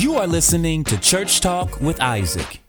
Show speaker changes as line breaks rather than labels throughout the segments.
You are listening to Church Talk with Isaac.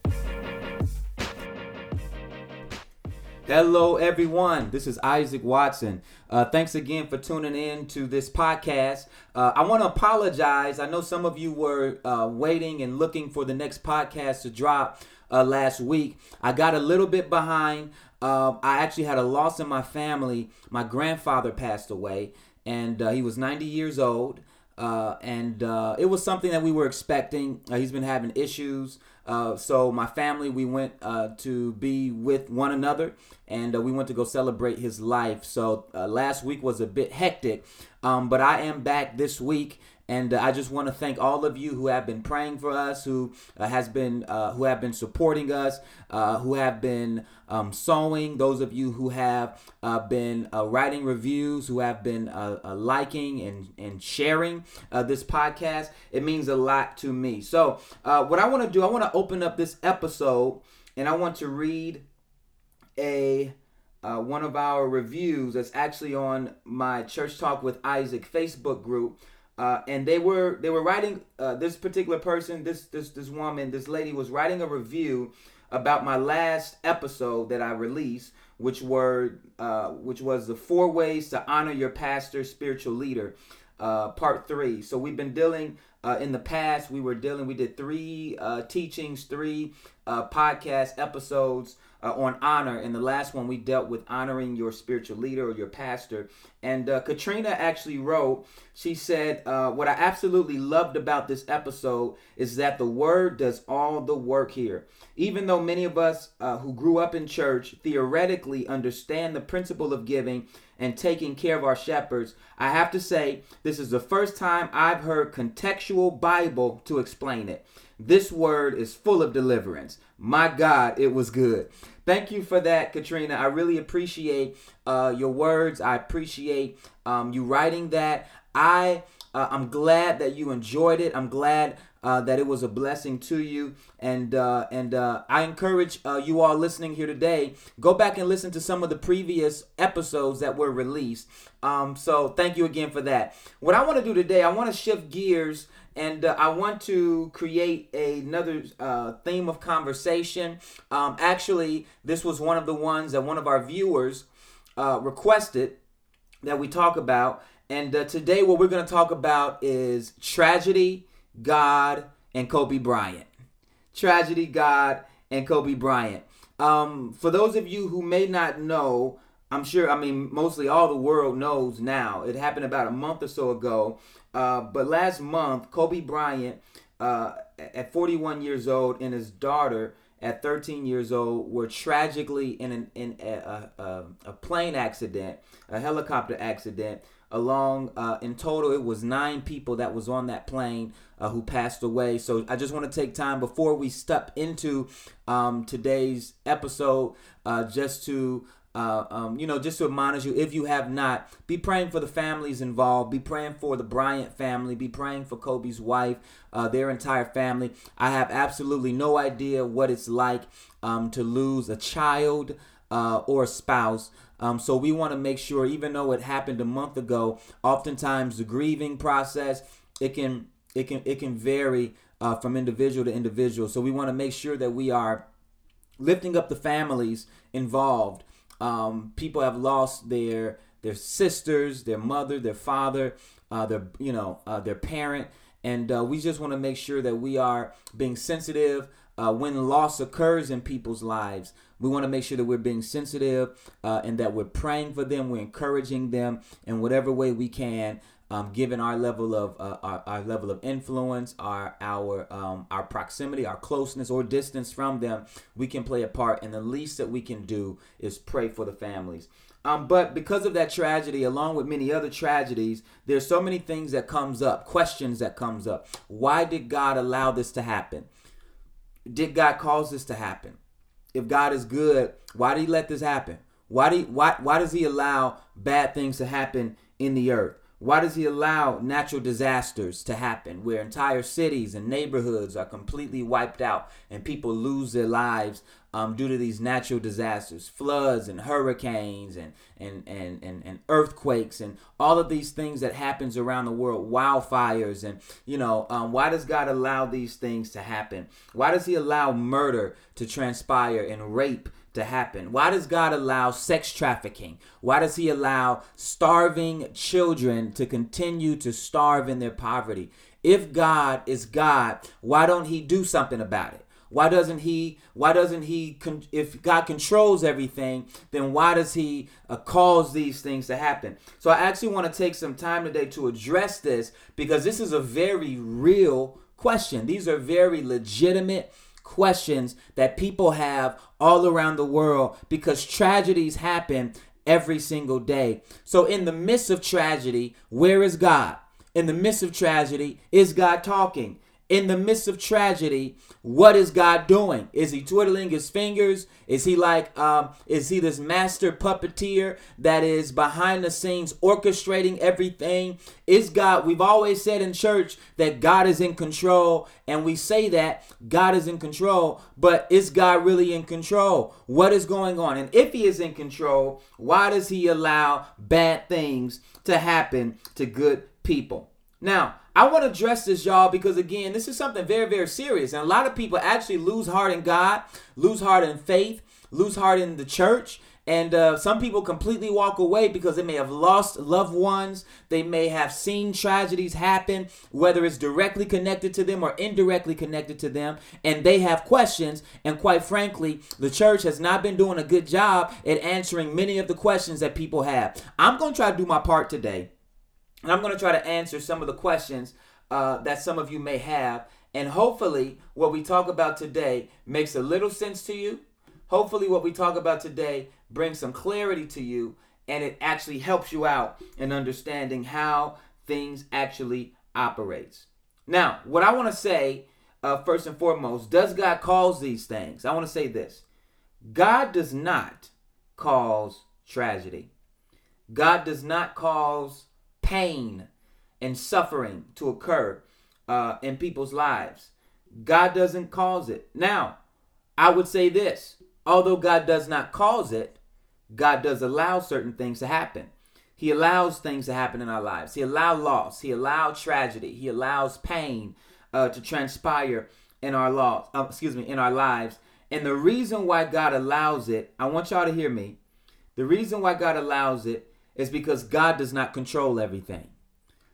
Hello, everyone. This is Isaac Watson. Uh, thanks again for tuning in to this podcast. Uh, I want to apologize. I know some of you were uh, waiting and looking for the next podcast to drop uh, last week. I got a little bit behind. Uh, I actually had a loss in my family. My grandfather passed away, and uh, he was 90 years old. And uh, it was something that we were expecting. he's been having issues. Uh, so my family, we went uh, to be with one another, and uh, we went to go celebrate his life. So uh, last week was a bit hectic, um, but I am back this week, and uh, I just want to thank all of you who have been praying for us, who uh, has been, uh, who have been supporting us, uh, who have been um, sowing. Those of you who have uh, been writing reviews, who have been liking and and sharing this podcast. It means a lot to me. So what I want to do, I want to open up this episode, and I want to read a. Uh, one of our reviews that's actually on my Church Talk with Isaac Facebook group. Uh, and they were they were writing uh, this particular person this this this woman this lady was writing a review about my last episode that I released which were uh, which was the four ways to honor your pastor spiritual leader uh, part three so we've been dealing uh, in the past we were dealing we did three uh, teachings three podcast episodes on honor. And the last one we dealt with honoring your spiritual leader or your pastor. And uh, Katrina actually wrote, she said, uh, What I absolutely loved about this episode is that the word does all the work here. Even though many of us uh, who grew up in church theoretically understand the principle of giving and taking care of our shepherds, I have to say, this is the first time I've heard contextual Bible to explain it. This word is full of deliverance. My God, it was good. Thank you for that, Katrina. I really appreciate uh, your words. I appreciate um, you writing that. I uh, I'm glad that you enjoyed it. I'm glad uh, that it was a blessing to you, and uh, and uh, I encourage uh, you all listening here today go back and listen to some of the previous episodes that were released. Um, so thank you again for that. What I want to do today, I want to shift gears and uh, I want to create another uh, theme of conversation. Um, actually, this was one of the ones that one of our viewers uh, requested that we talk about. And uh, today, what we're going to talk about is tragedy, God, and Kobe Bryant. Tragedy, God, and Kobe Bryant. Um, for those of you who may not know, I'm sure, I mean, mostly all the world knows now. It happened about a month or so ago. Uh, but last month, Kobe Bryant, uh, at 41 years old, and his daughter at 13 years old were tragically in an in a, a, a plane accident, a helicopter accident. Along uh, in total, it was nine people that was on that plane uh, who passed away. So I just want to take time before we step into um, today's episode, uh, just to uh, um, you know, just to admonish you, if you have not, be praying for the families involved. Be praying for the Bryant family. Be praying for Kobe's wife, uh, their entire family. I have absolutely no idea what it's like um, to lose a child uh, or a spouse. Um, so we want to make sure, even though it happened a month ago, oftentimes the grieving process it can it can it can vary uh, from individual to individual. So we want to make sure that we are lifting up the families involved um, people have lost their their sisters, their mother, their father, uh, their you know uh, their parent, and uh, we just want to make sure that we are being sensitive uh, when loss occurs in people's lives. We want to make sure that we're being sensitive uh, and that we're praying for them, we're encouraging them in whatever way we can um, given our level of uh, our, our, level of influence, our our um, our proximity, our closeness or distance from them, we can play a part. And the least that we can do is pray for the families. Um, but because of that tragedy, along with many other tragedies, there's so many things that comes up, questions that comes up. Why did God allow this to happen? Did God cause this to happen? If God is good, why did He let this happen? Why do why why does He allow bad things to happen in the earth? Why does he allow natural disasters to happen where entire cities and neighborhoods are completely wiped out and people lose their lives um, due to these natural disasters, floods and hurricanes and, and, and, and, and earthquakes and all of these things that happens around the world, wildfires and, you know, um, why does God allow these things to happen? Why does he allow murder to transpire and rape to happen? Why does God allow sex trafficking? Why does He allow starving children to continue to starve in their poverty? If God is God, why don't He do something about it? Why doesn't he? Why doesn't he? If God controls everything, then why does he uh, cause these things to happen? So I actually want to take some time today to address this because this is a very real question. These are very legitimate questions that people have all around the world because tragedies happen every single day. So, in the midst of tragedy, where is God? In the midst of tragedy, is God talking? In the midst of tragedy, what is God doing? Is he twiddling his fingers? Is he like, um, is he this master puppeteer that is behind the scenes orchestrating everything? Is God, we've always said in church that God is in control, and we say that God is in control, but is God really in control? What is going on? And if he is in control, why does he allow bad things to happen to good people? Now, I want to address this, y'all, because again, this is something very, very serious. And a lot of people actually lose heart in God, lose heart in faith, lose heart in the church. And uh, some people completely walk away because they may have lost loved ones. They may have seen tragedies happen, whether it's directly connected to them or indirectly connected to them. And they have questions. And quite frankly, the church has not been doing a good job at answering many of the questions that people have. I'm going to try to do my part today and I'm going to try to answer some of the questions uh, that some of you may have. And hopefully, what we talk about today makes a little sense to you. Hopefully, what we talk about today brings some clarity to you and it actually helps you out in understanding how things actually operates. Now, what I want to say uh, first and foremost, does God cause these things? I want to say this. God does not cause tragedy. God does not cause pain and suffering to occur uh, in people's lives. God doesn't cause it. Now, I would say this although God does not cause it, God does allow certain things to happen. He allows things to happen in our lives. He allows loss. He allows tragedy. He allows pain uh, to transpire in our laws. Uh, excuse me, in our lives. And the reason why God allows it, I want y'all to hear me. The reason why God allows it is because God does not control everything.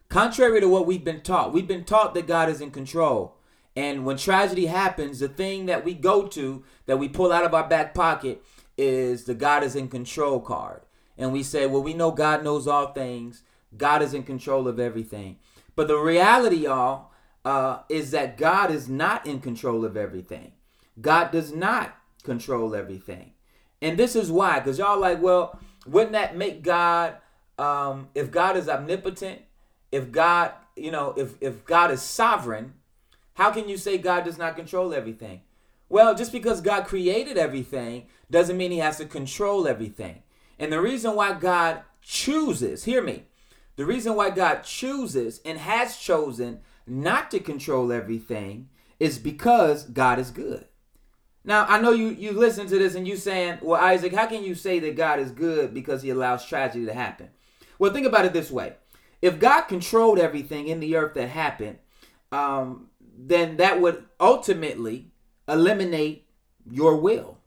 Contrary to what we've been taught, we've been taught that God is in control. And when tragedy happens, the thing that we go to, that we pull out of our back pocket, is the God is in control card. And we say, well, we know God knows all things, God is in control of everything. But the reality, y'all, uh, is that God is not in control of everything. God does not control everything. And this is why, because y'all like, well, wouldn't that make God, um, if God is omnipotent, if God, you know, if, if God is sovereign, how can you say God does not control everything? Well, just because God created everything doesn't mean he has to control everything. And the reason why God chooses, hear me, the reason why God chooses and has chosen not to control everything is because God is good. Now I know you you listen to this and you saying, "Well, Isaac, how can you say that God is good because He allows tragedy to happen?" Well, think about it this way: if God controlled everything in the earth that happened, um, then that would ultimately eliminate your will.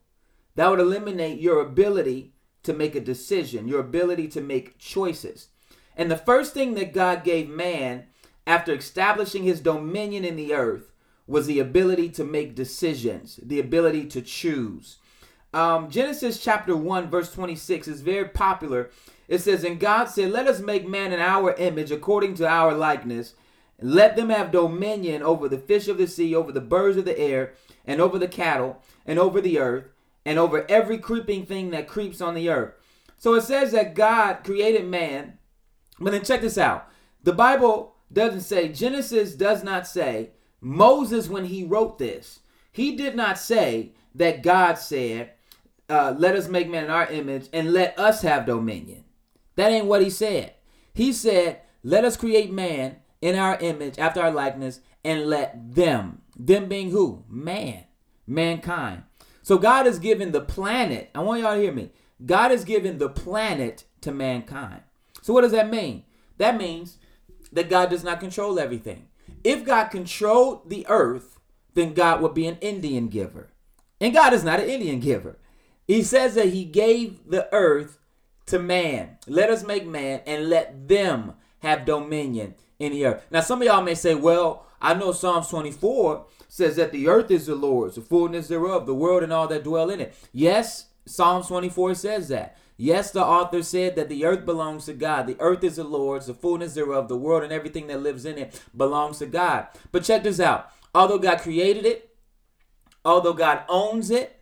That would eliminate your ability to make a decision, your ability to make choices. And the first thing that God gave man after establishing his dominion in the earth was the ability to make decisions, the ability to choose. Um, Genesis chapter 1, verse 26 is very popular. It says, And God said, Let us make man in our image according to our likeness. Let them have dominion over the fish of the sea, over the birds of the air, and over the cattle, and over the earth, and over every creeping thing that creeps on the earth. So it says that God created man. But then check this out. The Bible doesn't say, Genesis does not say Moses, when he wrote this, he did not say that God said, uh, Let us make man in our image and let us have dominion. That ain't what he said. He said, let us create man in our image, after our likeness, and let them, them being who? Man, mankind. So God has given the planet, I want y'all to hear me. God has given the planet to mankind. So what does that mean? That means that God does not control everything. If God controlled the earth, then God would be an Indian giver. And God is not an Indian giver. He says that he gave the earth to man. Let us make man and let them have dominion in the earth. Now, some of y'all may say, well, I know Psalms 24 says that the earth is the Lord's, the fullness thereof, the world and all that dwell in it. Yes, Psalms 24 says that. Yes, the author said that the earth belongs to God. The earth is the Lord's, the fullness thereof, the world and everything that lives in it belongs to God. But check this out. Although God created it, although God owns it,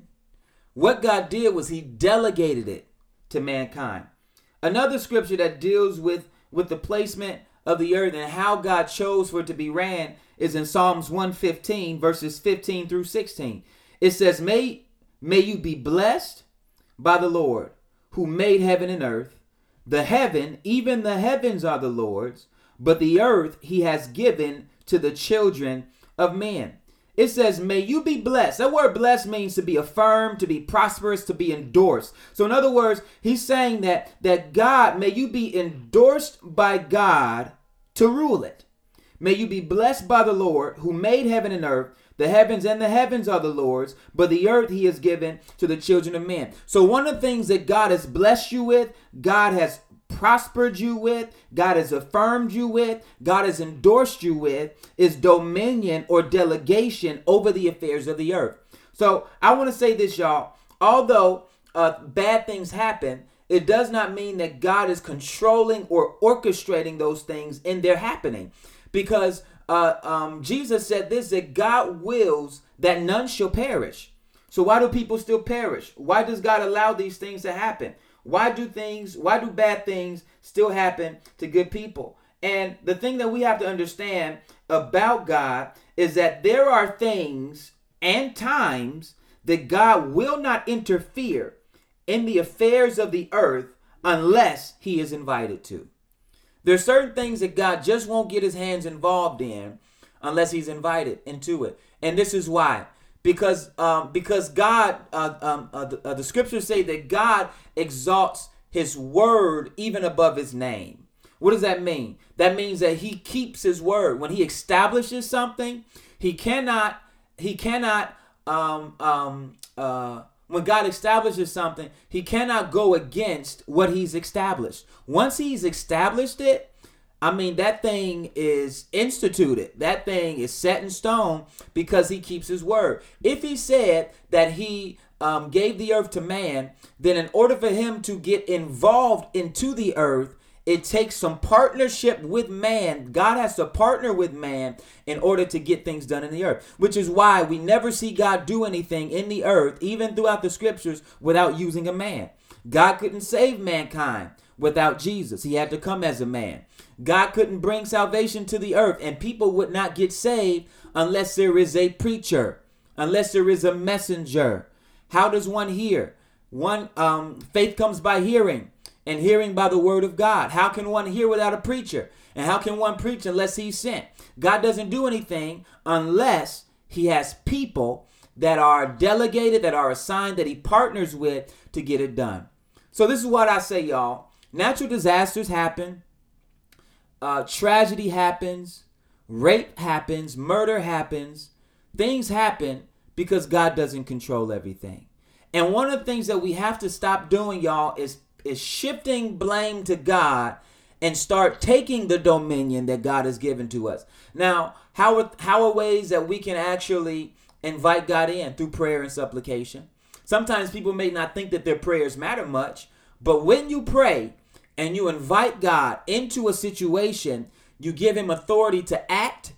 what God did was he delegated it to mankind. Another scripture that deals with with the placement of the earth and how God chose for it to be ran is in Psalms 115 verses 15 through 16. It says, "May may you be blessed by the Lord, who made heaven and earth. The heaven, even the heavens are the Lord's, but the earth he has given to the children of men." It says, May you be blessed. That word blessed means to be affirmed, to be prosperous, to be endorsed. So, in other words, he's saying that, that God, may you be endorsed by God to rule it. May you be blessed by the Lord who made heaven and earth. The heavens and the heavens are the Lord's, but the earth he has given to the children of men. So, one of the things that God has blessed you with, God has prospered you with, God has affirmed you with, God has endorsed you with, is dominion or delegation over the affairs of the earth. So I want to say this, y'all. Although uh, bad things happen, it does not mean that God is controlling or orchestrating those things in their happening. Because uh, um, Jesus said this that God wills that none shall perish. So why do people still perish? Why does God allow these things to happen? Why do things, why do bad things still happen to good people? And the thing that we have to understand about God is that there are things and times that God will not interfere in the affairs of the earth unless he is invited to. There's certain things that God just won't get his hands involved in unless he's invited into it. And this is why because um, because God, uh, um, uh, the, uh, the scriptures say that God exalts His word even above His name. What does that mean? That means that He keeps His word. When He establishes something, He cannot He cannot um, um, uh, when God establishes something, He cannot go against what He's established. Once He's established it, I mean, that thing is instituted. That thing is set in stone because he keeps his word. If he said that he um, gave the earth to man, then in order for him to get involved into the earth, it takes some partnership with man. God has to partner with man in order to get things done in the earth, which is why we never see God do anything in the earth, even throughout the scriptures, without using a man. God couldn't save mankind without Jesus, He had to come as a man. God couldn't bring salvation to the earth, and people would not get saved unless there is a preacher, unless there is a messenger. How does one hear? One um, faith comes by hearing, and hearing by the word of God. How can one hear without a preacher? And how can one preach unless he's sent? God doesn't do anything unless he has people that are delegated, that are assigned, that he partners with to get it done. So this is what I say, y'all. Natural disasters happen uh, tragedy happens, rape happens, murder happens, things happen because God doesn't control everything. And one of the things that we have to stop doing, y'all, is is shifting blame to God and start taking the dominion that God has given to us. Now, how are, how are ways that we can actually invite God in through prayer and supplication? Sometimes people may not think that their prayers matter much, but when you pray, and you invite God into a situation, you give him authority to act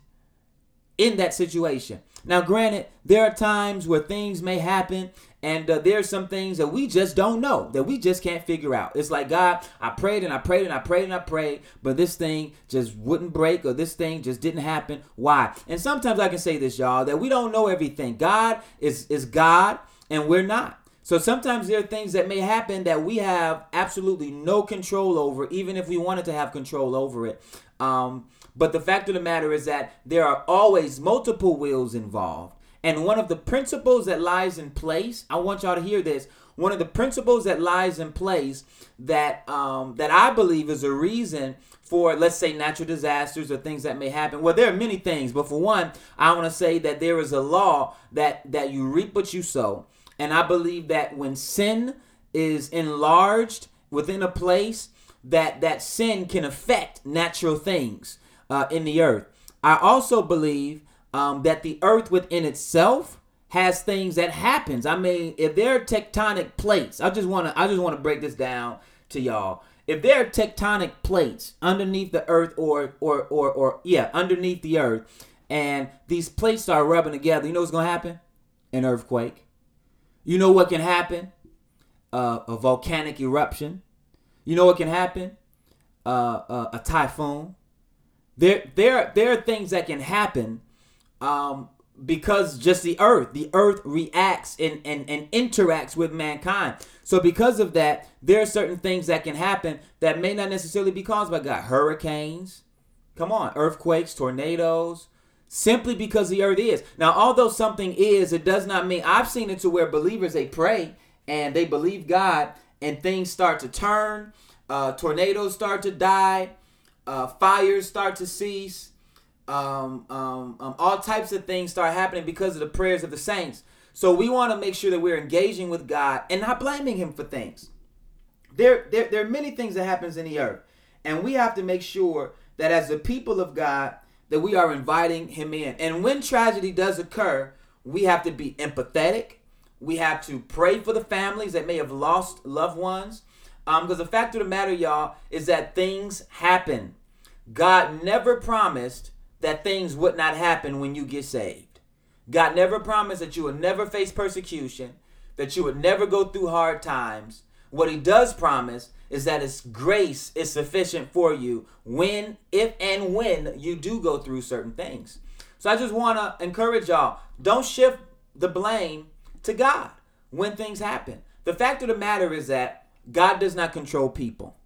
in that situation. Now, granted, there are times where things may happen, and uh, there are some things that we just don't know, that we just can't figure out. It's like, God, I prayed and I prayed and I prayed and I prayed, but this thing just wouldn't break or this thing just didn't happen. Why? And sometimes I can say this, y'all, that we don't know everything. God is, is God, and we're not. So sometimes there are things that may happen that we have absolutely no control over, even if we wanted to have control over it. Um, but the fact of the matter is that there are always multiple wills involved. And one of the principles that lies in place, I want y'all to hear this. One of the principles that lies in place that um, that I believe is a reason for, let's say, natural disasters or things that may happen. Well, there are many things, but for one, I want to say that there is a law that that you reap what you sow, and I believe that when sin is enlarged within a place, that that sin can affect natural things uh, in the earth. I also believe um, that the earth within itself has things that happens. I mean, if there are tectonic plates, I just want to I just want to break this down to y'all. If there are tectonic plates underneath the earth or or or or yeah, underneath the earth and these plates start rubbing together, you know what's going to happen? An earthquake. You know what can happen? Uh, a volcanic eruption. You know what can happen? Uh, uh, a typhoon. There, there, there are things that can happen um, because just the earth, the earth reacts and, and, and interacts with mankind. So because of that, there are certain things that can happen that may not necessarily be caused by God. Hurricanes, come on, earthquakes, tornadoes, simply because the earth is. Now, although something is, it does not mean I've seen it to where believers they pray and they believe God and things start to turn, uh, tornadoes start to die, uh, fires start to cease, um, um, um, all types of things start happening because of the prayers of the saints. So we want to make sure that we're engaging with God and not blaming Him for things. There, there, there are many things that happens in the earth, and we have to make sure that as the people of God, that we are inviting Him in. And when tragedy does occur, we have to be empathetic. We have to pray for the families that may have lost loved ones. Um, because the fact of the matter, y'all, is that things happen. God never promised that things would not happen when you get saved. God never promised that you would never face persecution, that you would never go through hard times. What he does promise is that his grace is sufficient for you when, if, and when you do go through certain things. So I just want to encourage y'all don't shift the blame to God when things happen. The fact of the matter is that God does not control people,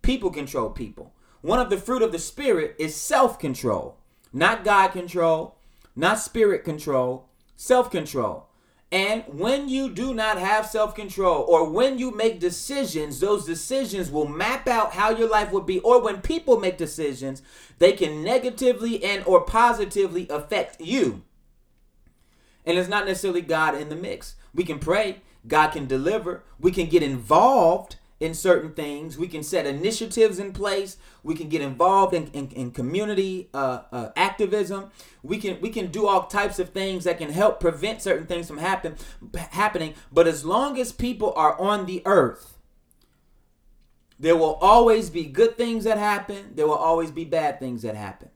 people control people. One of the fruit of the Spirit is self control, not God control, not spirit control, self control. And when you do not have self control, or when you make decisions, those decisions will map out how your life would be. Or when people make decisions, they can negatively and or positively affect you. And it's not necessarily God in the mix. We can pray, God can deliver, we can get involved in certain things. We can set initiatives in place. We can get involved in, in, in community uh, uh, activism. We can we can do all types of things that can help prevent certain things from happen happening. But as long as people are on the earth, there will always be good things that happen. There will always be bad things that happen.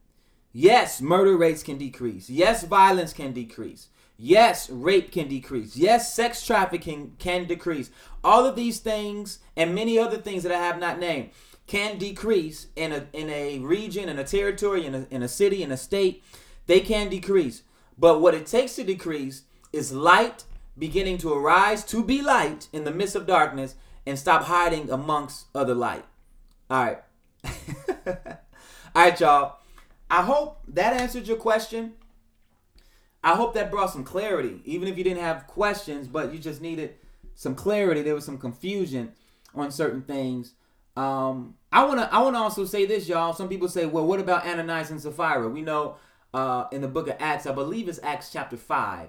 Yes, murder rates can decrease. Yes, violence can decrease. Yes, rape can decrease. Yes, sex trafficking can decrease. All of these things and many other things that I have not named can decrease in a in a region, in a territory, in a, in a city, in a state. They can decrease. But what it takes to decrease is light beginning to arise to be light in the midst of darkness and stop hiding amongst other light. All right. All right, y'all. I hope that answered your question. I hope that brought some clarity, even if you didn't have questions, but you just needed some clarity. There was some confusion on certain things. Um, I wanna I wanna also say this, y'all. Some people say, well, what about Ananias and Sapphira? We know uh, in the book of Acts, I believe it's Acts chapter five.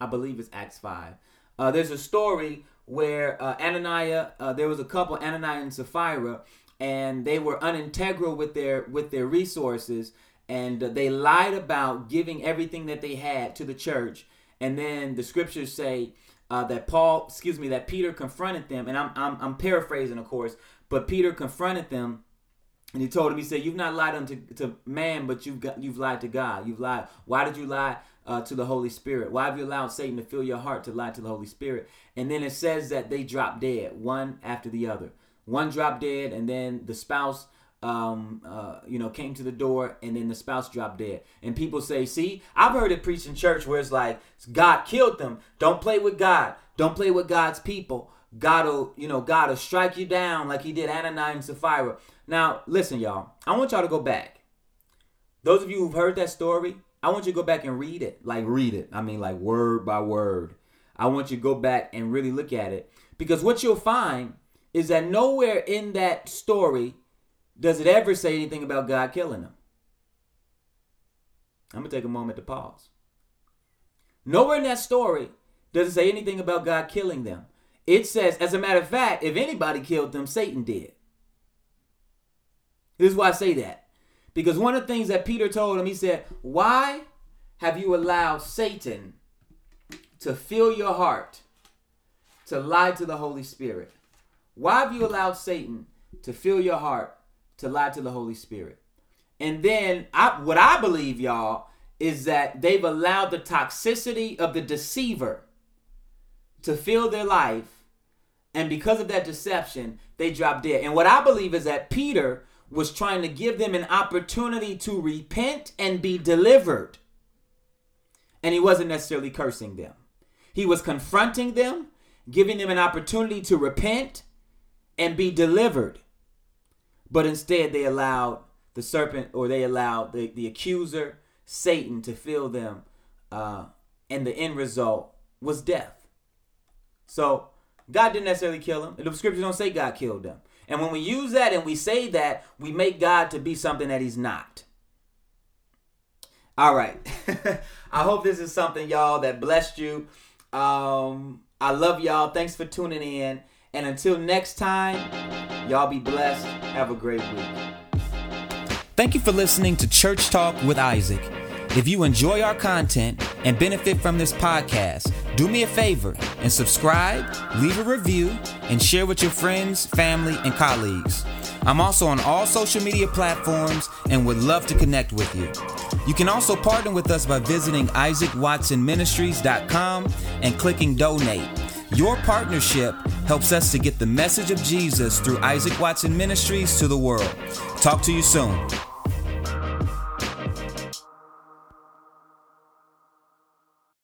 I believe it's Acts five. Uh, there's a story where uh, Ananias, uh, there was a couple, Ananias and Sapphira, and they were unintegral with their with their resources, and they lied about giving everything that they had to the church. And then the scriptures say uh, that Paul, excuse me, that Peter confronted them, and I'm, I'm, I'm paraphrasing, of course, but Peter confronted them and he told him, he said, "You've not lied unto to man, but you've got you've lied to God. You've lied. Why did you lie uh, to the Holy Spirit? Why have you allowed Satan to fill your heart to lie to the Holy Spirit?" And then it says that they dropped dead, one after the other. One dropped dead, and then the spouse um, uh, you know, came to the door and then the spouse dropped dead. And people say, see, I've heard it preached in church where it's like, God killed them. Don't play with God. Don't play with God's people. God will, you know, God will strike you down like he did Ananias and Sapphira. Now, listen, y'all. I want y'all to go back. Those of you who've heard that story, I want you to go back and read it. Like, read it. I mean, like, word by word. I want you to go back and really look at it. Because what you'll find is that nowhere in that story does it ever say anything about God killing them. I'm going to take a moment to pause. Nowhere in that story does it say anything about God killing them. It says, as a matter of fact, if anybody killed them, Satan did. This is why I say that. Because one of the things that Peter told him, he said, Why have you allowed Satan to fill your heart to lie to the Holy Spirit? Why have you allowed Satan to fill your heart to lie to the Holy Spirit? And then I, what I believe, y'all, is that they've allowed the toxicity of the deceiver to fill their life. And because of that deception, they drop dead. And what I believe is that Peter was trying to give them an opportunity to repent and be delivered. And he wasn't necessarily cursing them, he was confronting them, giving them an opportunity to repent and be delivered. But instead, they allowed the serpent or they allowed the, the accuser, Satan, to fill them. Uh, and the end result was death. So God didn't necessarily kill them. The scriptures don't say God killed them. And when we use that and we say that, we make God to be something that he's not. All right. I hope this is something, y'all, that blessed you. Um, I love y'all. Thanks for tuning in. And until next time, y'all be blessed. Have a great week.
Thank you for listening to Church Talk with Isaac. If you enjoy our content and benefit from this podcast, do me a favor and subscribe, leave a review, and share with your friends, family, and colleagues. I'm also on all social media platforms and would love to connect with you. You can also partner with us by visiting isaacwatsonministries.com and clicking donate. Your partnership helps us to get the message of Jesus through Isaac Watson Ministries to the world. Talk to you soon.